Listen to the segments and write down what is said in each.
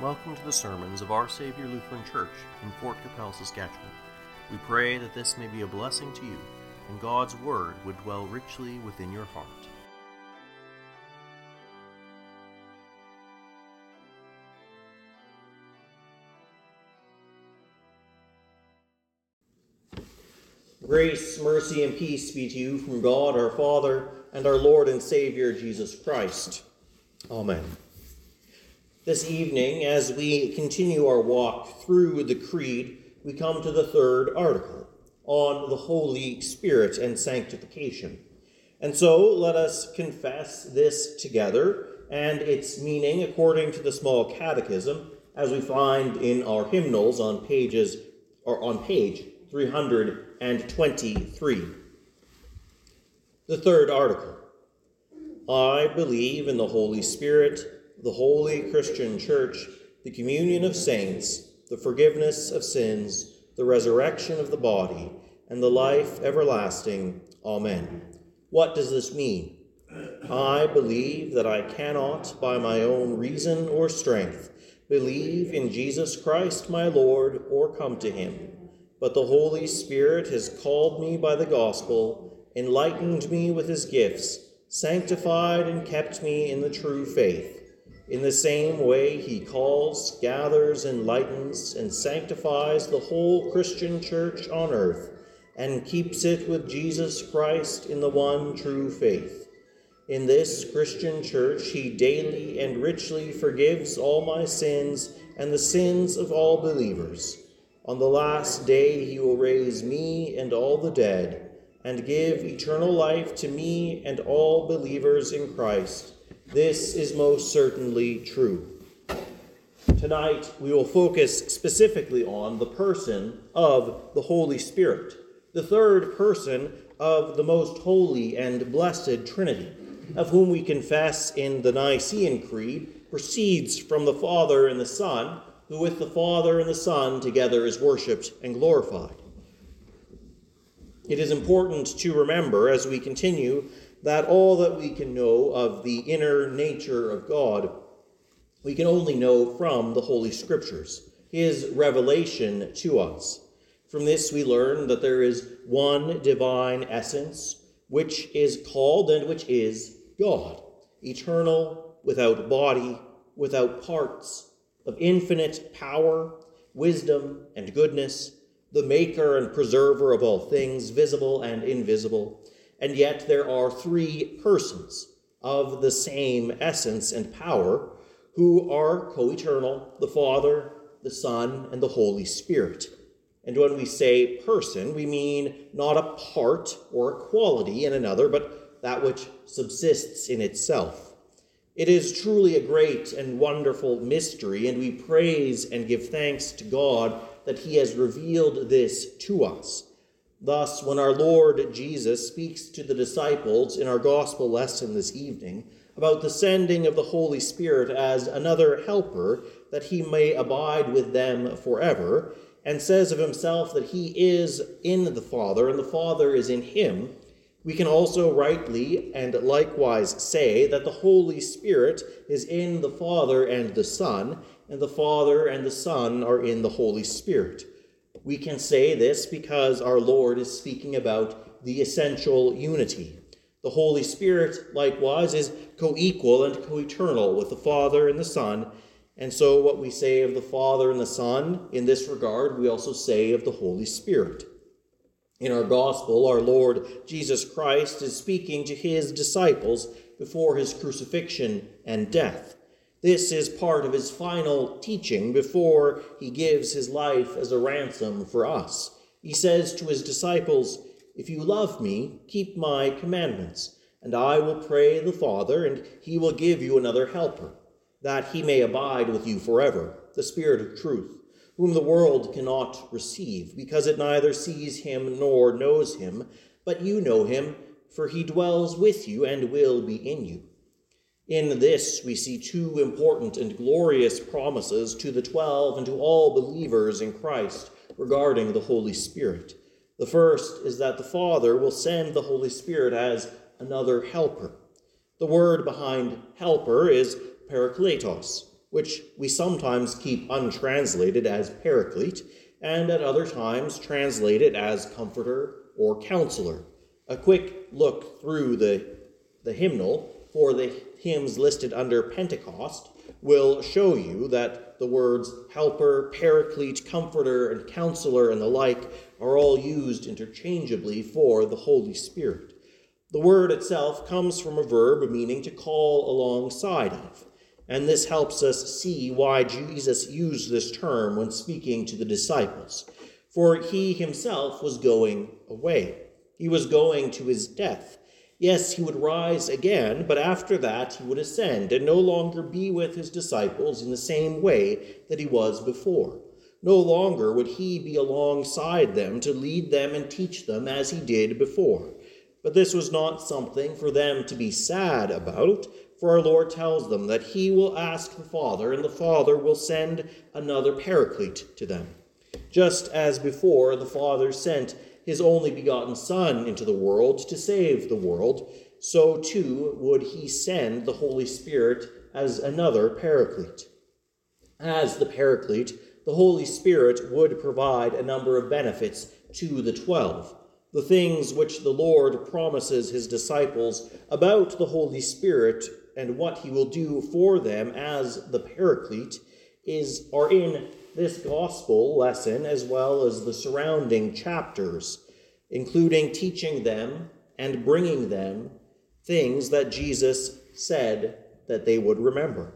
Welcome to the sermons of Our Savior Lutheran Church in Fort Qu'Appelle, Saskatchewan. We pray that this may be a blessing to you, and God's Word would dwell richly within your heart. Grace, mercy, and peace be to you from God our Father and our Lord and Savior Jesus Christ. Amen. This evening, as we continue our walk through the Creed, we come to the third article on the Holy Spirit and sanctification. And so let us confess this together and its meaning according to the small catechism as we find in our hymnals on pages or on page 323. The third article. I believe in the Holy Spirit the holy Christian Church, the communion of saints, the forgiveness of sins, the resurrection of the body, and the life everlasting. Amen. What does this mean? I believe that I cannot, by my own reason or strength, believe in Jesus Christ my Lord or come to him. But the Holy Spirit has called me by the gospel, enlightened me with his gifts, sanctified and kept me in the true faith. In the same way, he calls, gathers, enlightens, and sanctifies the whole Christian church on earth, and keeps it with Jesus Christ in the one true faith. In this Christian church, he daily and richly forgives all my sins and the sins of all believers. On the last day, he will raise me and all the dead, and give eternal life to me and all believers in Christ this is most certainly true. Tonight, we will focus specifically on the person of the Holy Spirit, the third person of the most holy and blessed Trinity, of whom we confess in the Nicene Creed proceeds from the Father and the Son, who with the Father and the Son together is worshipped and glorified. It is important to remember as we continue that all that we can know of the inner nature of God, we can only know from the Holy Scriptures, His revelation to us. From this, we learn that there is one divine essence, which is called and which is God, eternal, without body, without parts, of infinite power, wisdom, and goodness, the maker and preserver of all things, visible and invisible and yet there are three persons of the same essence and power who are co eternal the Father, the Son, and the Holy Spirit. And when we say person, we mean not a part or a quality in another, but that which subsists in itself. It is truly a great and wonderful mystery, and we praise and give thanks to God that He has revealed this to us. Thus, when our Lord Jesus speaks to the disciples in our gospel lesson this evening about the sending of the Holy Spirit as another helper that he may abide with them forever, and says of himself that he is in the Father and the Father is in him, we can also rightly and likewise say that the Holy Spirit is in the Father and the Son, and the Father and the Son are in the Holy Spirit. We can say this because our Lord is speaking about the essential unity. The Holy Spirit, likewise, is co equal and co eternal with the Father and the Son. And so, what we say of the Father and the Son, in this regard, we also say of the Holy Spirit. In our gospel, our Lord Jesus Christ is speaking to his disciples before his crucifixion and death. This is part of his final teaching before he gives his life as a ransom for us. He says to his disciples, If you love me, keep my commandments, and I will pray the Father, and he will give you another helper, that he may abide with you forever, the Spirit of truth, whom the world cannot receive, because it neither sees him nor knows him, but you know him, for he dwells with you and will be in you. In this, we see two important and glorious promises to the twelve and to all believers in Christ regarding the Holy Spirit. The first is that the Father will send the Holy Spirit as another helper. The word behind helper is parakletos, which we sometimes keep untranslated as paraclete, and at other times translate it as comforter or counselor. A quick look through the, the hymnal for the hymns listed under Pentecost will show you that the words helper, paraclete, comforter, and counselor, and the like are all used interchangeably for the Holy Spirit. The word itself comes from a verb meaning to call alongside of, and this helps us see why Jesus used this term when speaking to the disciples. For he himself was going away, he was going to his death. Yes, he would rise again, but after that he would ascend and no longer be with his disciples in the same way that he was before. No longer would he be alongside them to lead them and teach them as he did before. But this was not something for them to be sad about, for our Lord tells them that he will ask the Father, and the Father will send another paraclete to them. Just as before the Father sent his only begotten Son into the world to save the world, so too would he send the Holy Spirit as another paraclete. As the paraclete, the Holy Spirit would provide a number of benefits to the twelve the things which the Lord promises his disciples about the Holy Spirit and what he will do for them as the Paraclete is are in this gospel lesson as well as the surrounding chapters, including teaching them and bringing them things that Jesus said that they would remember.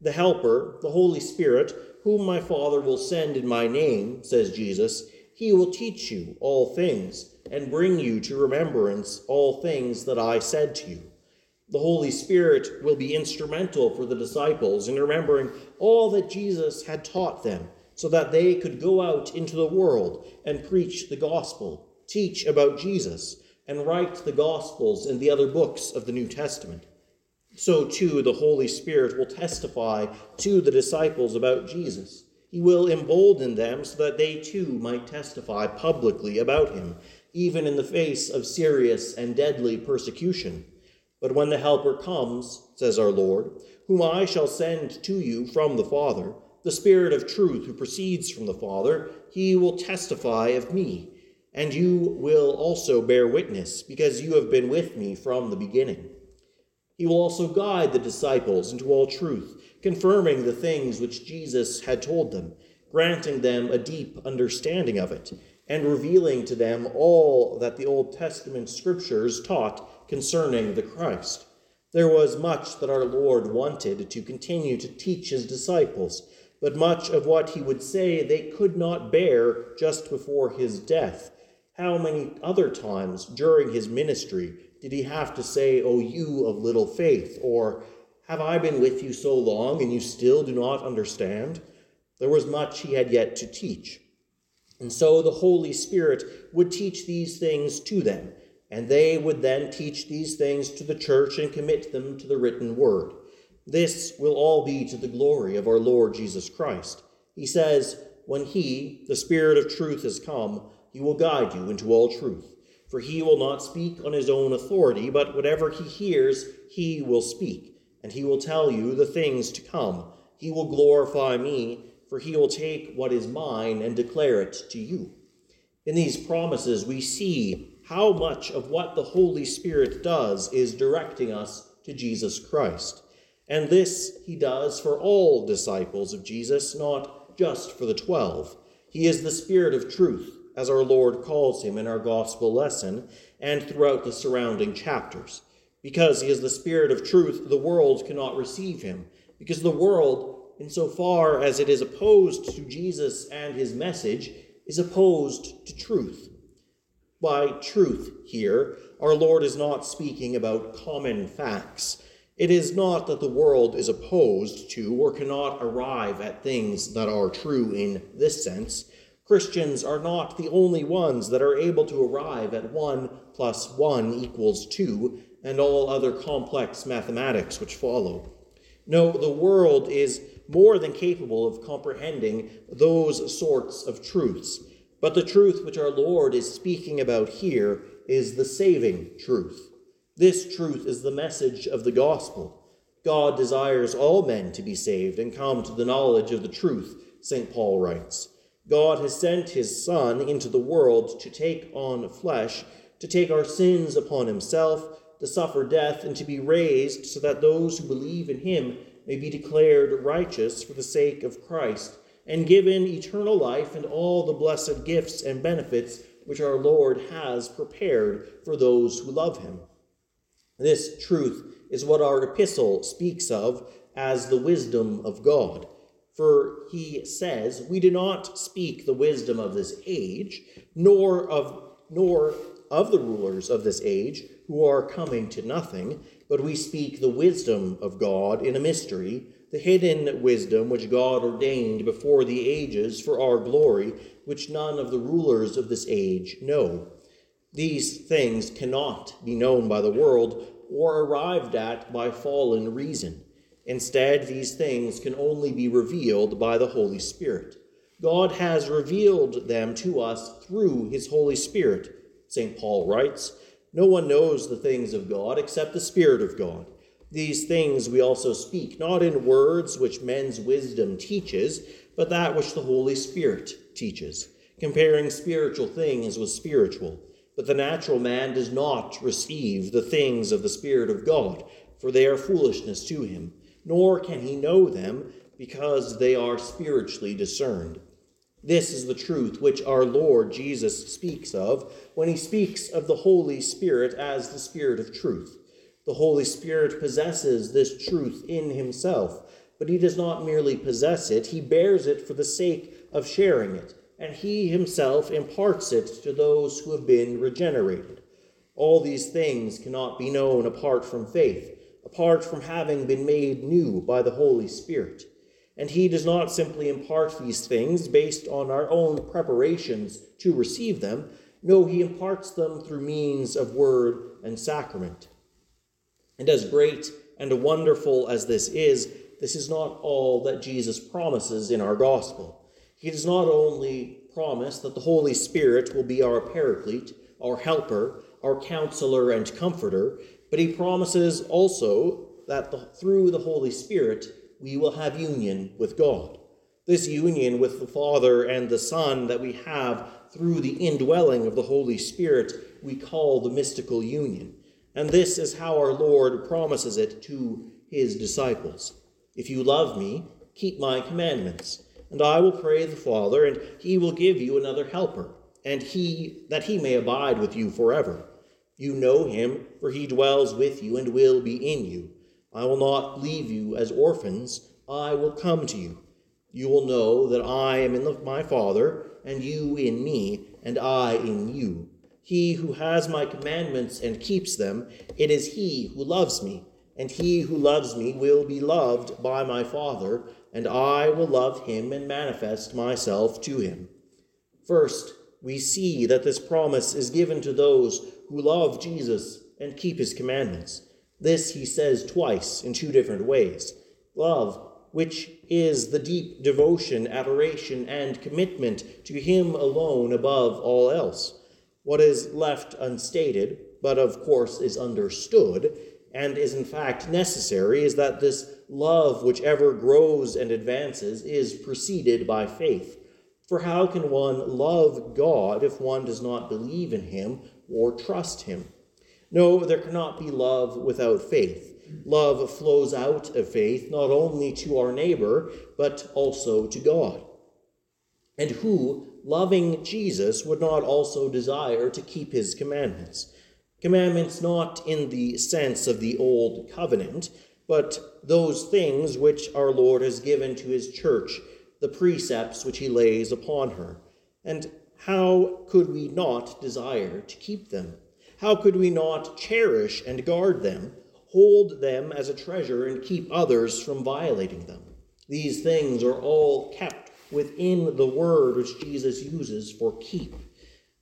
The Helper, the Holy Spirit, whom my Father will send in my name, says Jesus, he will teach you all things and bring you to remembrance all things that I said to you. The Holy Spirit will be instrumental for the disciples in remembering all that Jesus had taught them, so that they could go out into the world and preach the gospel, teach about Jesus, and write the gospels and the other books of the New Testament. So too the Holy Spirit will testify to the disciples about Jesus. He will embolden them so that they too might testify publicly about him even in the face of serious and deadly persecution. But when the Helper comes, says our Lord, whom I shall send to you from the Father, the Spirit of truth who proceeds from the Father, he will testify of me, and you will also bear witness, because you have been with me from the beginning. He will also guide the disciples into all truth, confirming the things which Jesus had told them, granting them a deep understanding of it and revealing to them all that the Old Testament scriptures taught concerning the Christ. There was much that our Lord wanted to continue to teach his disciples, but much of what he would say they could not bear just before his death. How many other times during his ministry did he have to say, O you of little faith, or Have I been with you so long and you still do not understand? There was much he had yet to teach. And so the Holy Spirit would teach these things to them, and they would then teach these things to the church and commit them to the written word. This will all be to the glory of our Lord Jesus Christ. He says, When He, the Spirit of truth, has come, He will guide you into all truth. For He will not speak on His own authority, but whatever He hears, He will speak, and He will tell you the things to come. He will glorify me for he will take what is mine and declare it to you. In these promises, we see how much of what the Holy Spirit does is directing us to Jesus Christ. And this he does for all disciples of Jesus, not just for the twelve. He is the Spirit of truth, as our Lord calls him in our gospel lesson and throughout the surrounding chapters. Because he is the Spirit of truth, the world cannot receive him, because the world insofar as it is opposed to Jesus and his message, is opposed to truth. By truth here, our Lord is not speaking about common facts. It is not that the world is opposed to or cannot arrive at things that are true in this sense. Christians are not the only ones that are able to arrive at 1 plus 1 equals 2 and all other complex mathematics which follow. No, the world is more than capable of comprehending those sorts of truths. But the truth which our Lord is speaking about here is the saving truth. This truth is the message of the gospel. God desires all men to be saved and come to the knowledge of the truth, St. Paul writes. God has sent his Son into the world to take on flesh, to take our sins upon himself, to suffer death, and to be raised so that those who believe in him may be declared righteous for the sake of Christ, and given eternal life and all the blessed gifts and benefits which our Lord has prepared for those who love him. This truth is what our epistle speaks of as the wisdom of God. For he says, We do not speak the wisdom of this age, nor of nor of the rulers of this age who are coming to nothing, but we speak the wisdom of God in a mystery, the hidden wisdom which God ordained before the ages for our glory, which none of the rulers of this age know. These things cannot be known by the world or arrived at by fallen reason. Instead, these things can only be revealed by the Holy Spirit. God has revealed them to us through his Holy Spirit. St. Paul writes, No one knows the things of God except the Spirit of God. These things we also speak, not in words which men's wisdom teaches, but that which the Holy Spirit teaches, comparing spiritual things with spiritual. But the natural man does not receive the things of the Spirit of God, for they are foolishness to him, nor can he know them, because they are spiritually discerned. This is the truth which our Lord Jesus speaks of when he speaks of the Holy Spirit as the Spirit of truth. The Holy Spirit possesses this truth in himself, but he does not merely possess it, he bears it for the sake of sharing it and he himself imparts it to those who have been regenerated. All these things cannot be known apart from faith, apart from having been made new by the Holy Spirit. And he does not simply impart these things based on our own preparations to receive them. No, he imparts them through means of word and sacrament. And as great and wonderful as this is, this is not all that Jesus promises in our gospel. He does not only promise that the Holy Spirit will be our paraclete, our helper, our counselor and comforter, but he promises also that the, through the Holy Spirit we will have union with God. This union with the Father and the Son that we have through the indwelling of the Holy Spirit we call the mystical union. And this is how our Lord promises it to his disciples. If you love me, keep my commandments and I will pray the Father, and he will give you another helper, and he that he may abide with you forever. You know him, for he dwells with you and will be in you. I will not leave you as orphans, I will come to you. You will know that I am in the, my Father, and you in me, and I in you. He who has my commandments and keeps them, it is he who loves me, and he who loves me will be loved by my Father and I will love him and manifest myself to him. First, we see that this promise is given to those who love Jesus and keep his commandments. This he says twice in two different ways. Love, which is the deep devotion, adoration, and commitment to him alone above all else. What is left unstated, but of course is understood, and is in fact necessary, is that this love, which ever grows and advances, is preceded by faith. For how can one love God if one does not believe in him or trust him? No, there cannot be love without faith. Love flows out of faith not only to our neighbor, but also to God. And who, loving Jesus, would not also desire to keep his commandments? Commandments not in the sense of the old covenant, but those things which our Lord has given to his church, the precepts which he lays upon her. And how could we not desire to keep them? How could we not cherish and guard them, hold them as a treasure, and keep others from violating them? These things are all kept within the word which Jesus uses for keep.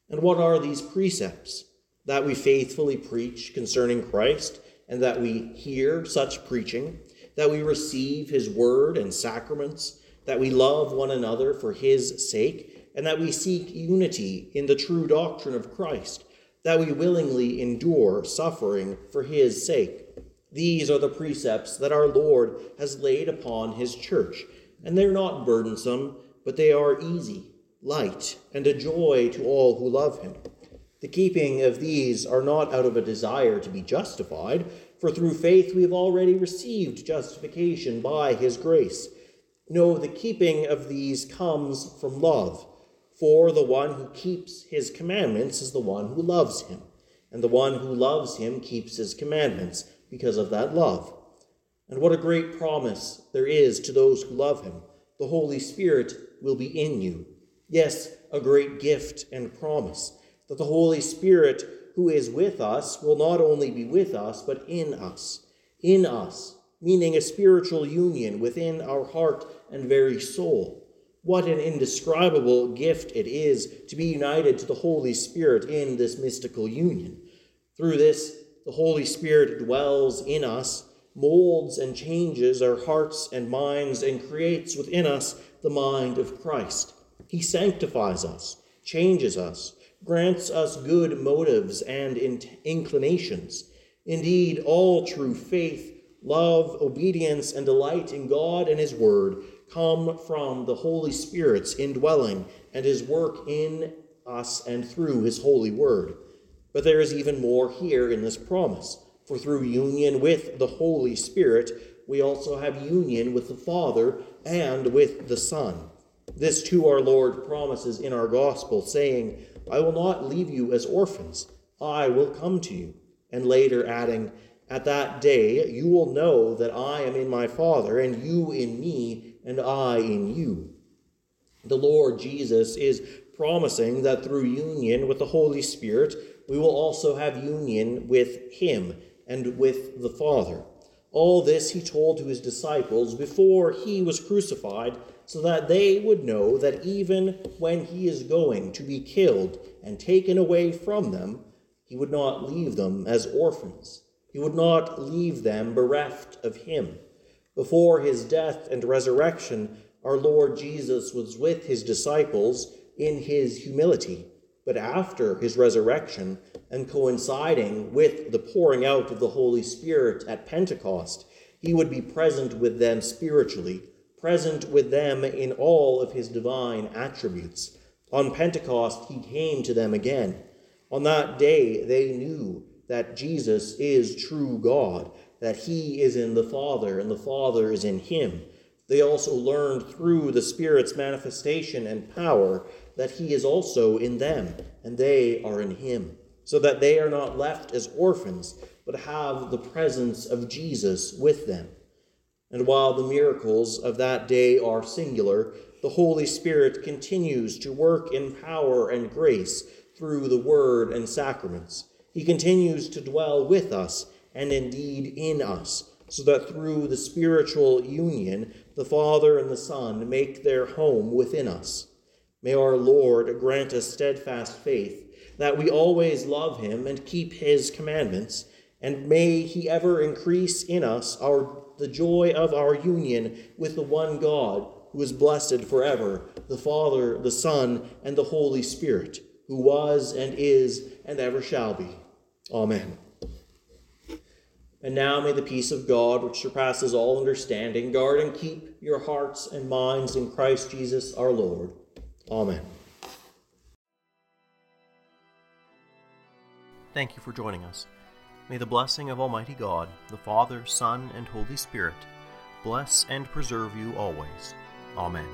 And what are these precepts? That we faithfully preach concerning Christ and that we hear such preaching, that we receive his word and sacraments, that we love one another for his sake, and that we seek unity in the true doctrine of Christ, that we willingly endure suffering for his sake. These are the precepts that our Lord has laid upon his church, and they're not burdensome, but they are easy, light, and a joy to all who love him. The keeping of these are not out of a desire to be justified, for through faith we have already received justification by his grace. No, the keeping of these comes from love, for the one who keeps his commandments is the one who loves him, and the one who loves him keeps his commandments because of that love. And what a great promise there is to those who love him. The Holy Spirit will be in you. Yes, a great gift and promise that the Holy Spirit who is with us will not only be with us, but in us. In us, meaning a spiritual union within our heart and very soul. What an indescribable gift it is to be united to the Holy Spirit in this mystical union. Through this, the Holy Spirit dwells in us, molds and changes our hearts and minds, and creates within us the mind of Christ. He sanctifies us, changes us, grants us good motives and inclinations. Indeed, all true faith, love, obedience, and delight in God and His Word come from the Holy Spirit's indwelling and His work in us and through His holy Word. But there is even more here in this promise. For through union with the Holy Spirit, we also have union with the Father and with the Son. This too our Lord promises in our gospel, saying, I will not leave you as orphans, I will come to you. And later adding, At that day you will know that I am in my Father, and you in me, and I in you. The Lord Jesus is promising that through union with the Holy Spirit, we will also have union with him and with the Father. All this he told to his disciples before he was crucified, so that they would know that even when he is going to be killed and taken away from them, he would not leave them as orphans. He would not leave them bereft of him. Before his death and resurrection, our Lord Jesus was with his disciples in his humility but after his resurrection and coinciding with the pouring out of the Holy Spirit at Pentecost, he would be present with them spiritually, present with them in all of his divine attributes. On Pentecost, he came to them again. On that day, they knew that Jesus is true God, that he is in the Father, and the Father is in him. They also learned through the Spirit's manifestation and power that he is also in them, and they are in him, so that they are not left as orphans, but have the presence of Jesus with them. And while the miracles of that day are singular, the Holy Spirit continues to work in power and grace through the Word and sacraments. He continues to dwell with us and indeed in us, so that through the spiritual union, the Father and the Son make their home within us. May our Lord grant us steadfast faith, that we always love him and keep his commandments, and may he ever increase in us our the joy of our union with the one God, who is blessed forever, the Father, the Son, and the Holy Spirit, who was and is and ever shall be. Amen. And now may the peace of God, which surpasses all understanding, guard and keep your hearts and minds in Christ Jesus our Lord. Amen. Thank you for joining us. May the blessing of Almighty God, the Father, Son, and Holy Spirit bless and preserve you always. Amen.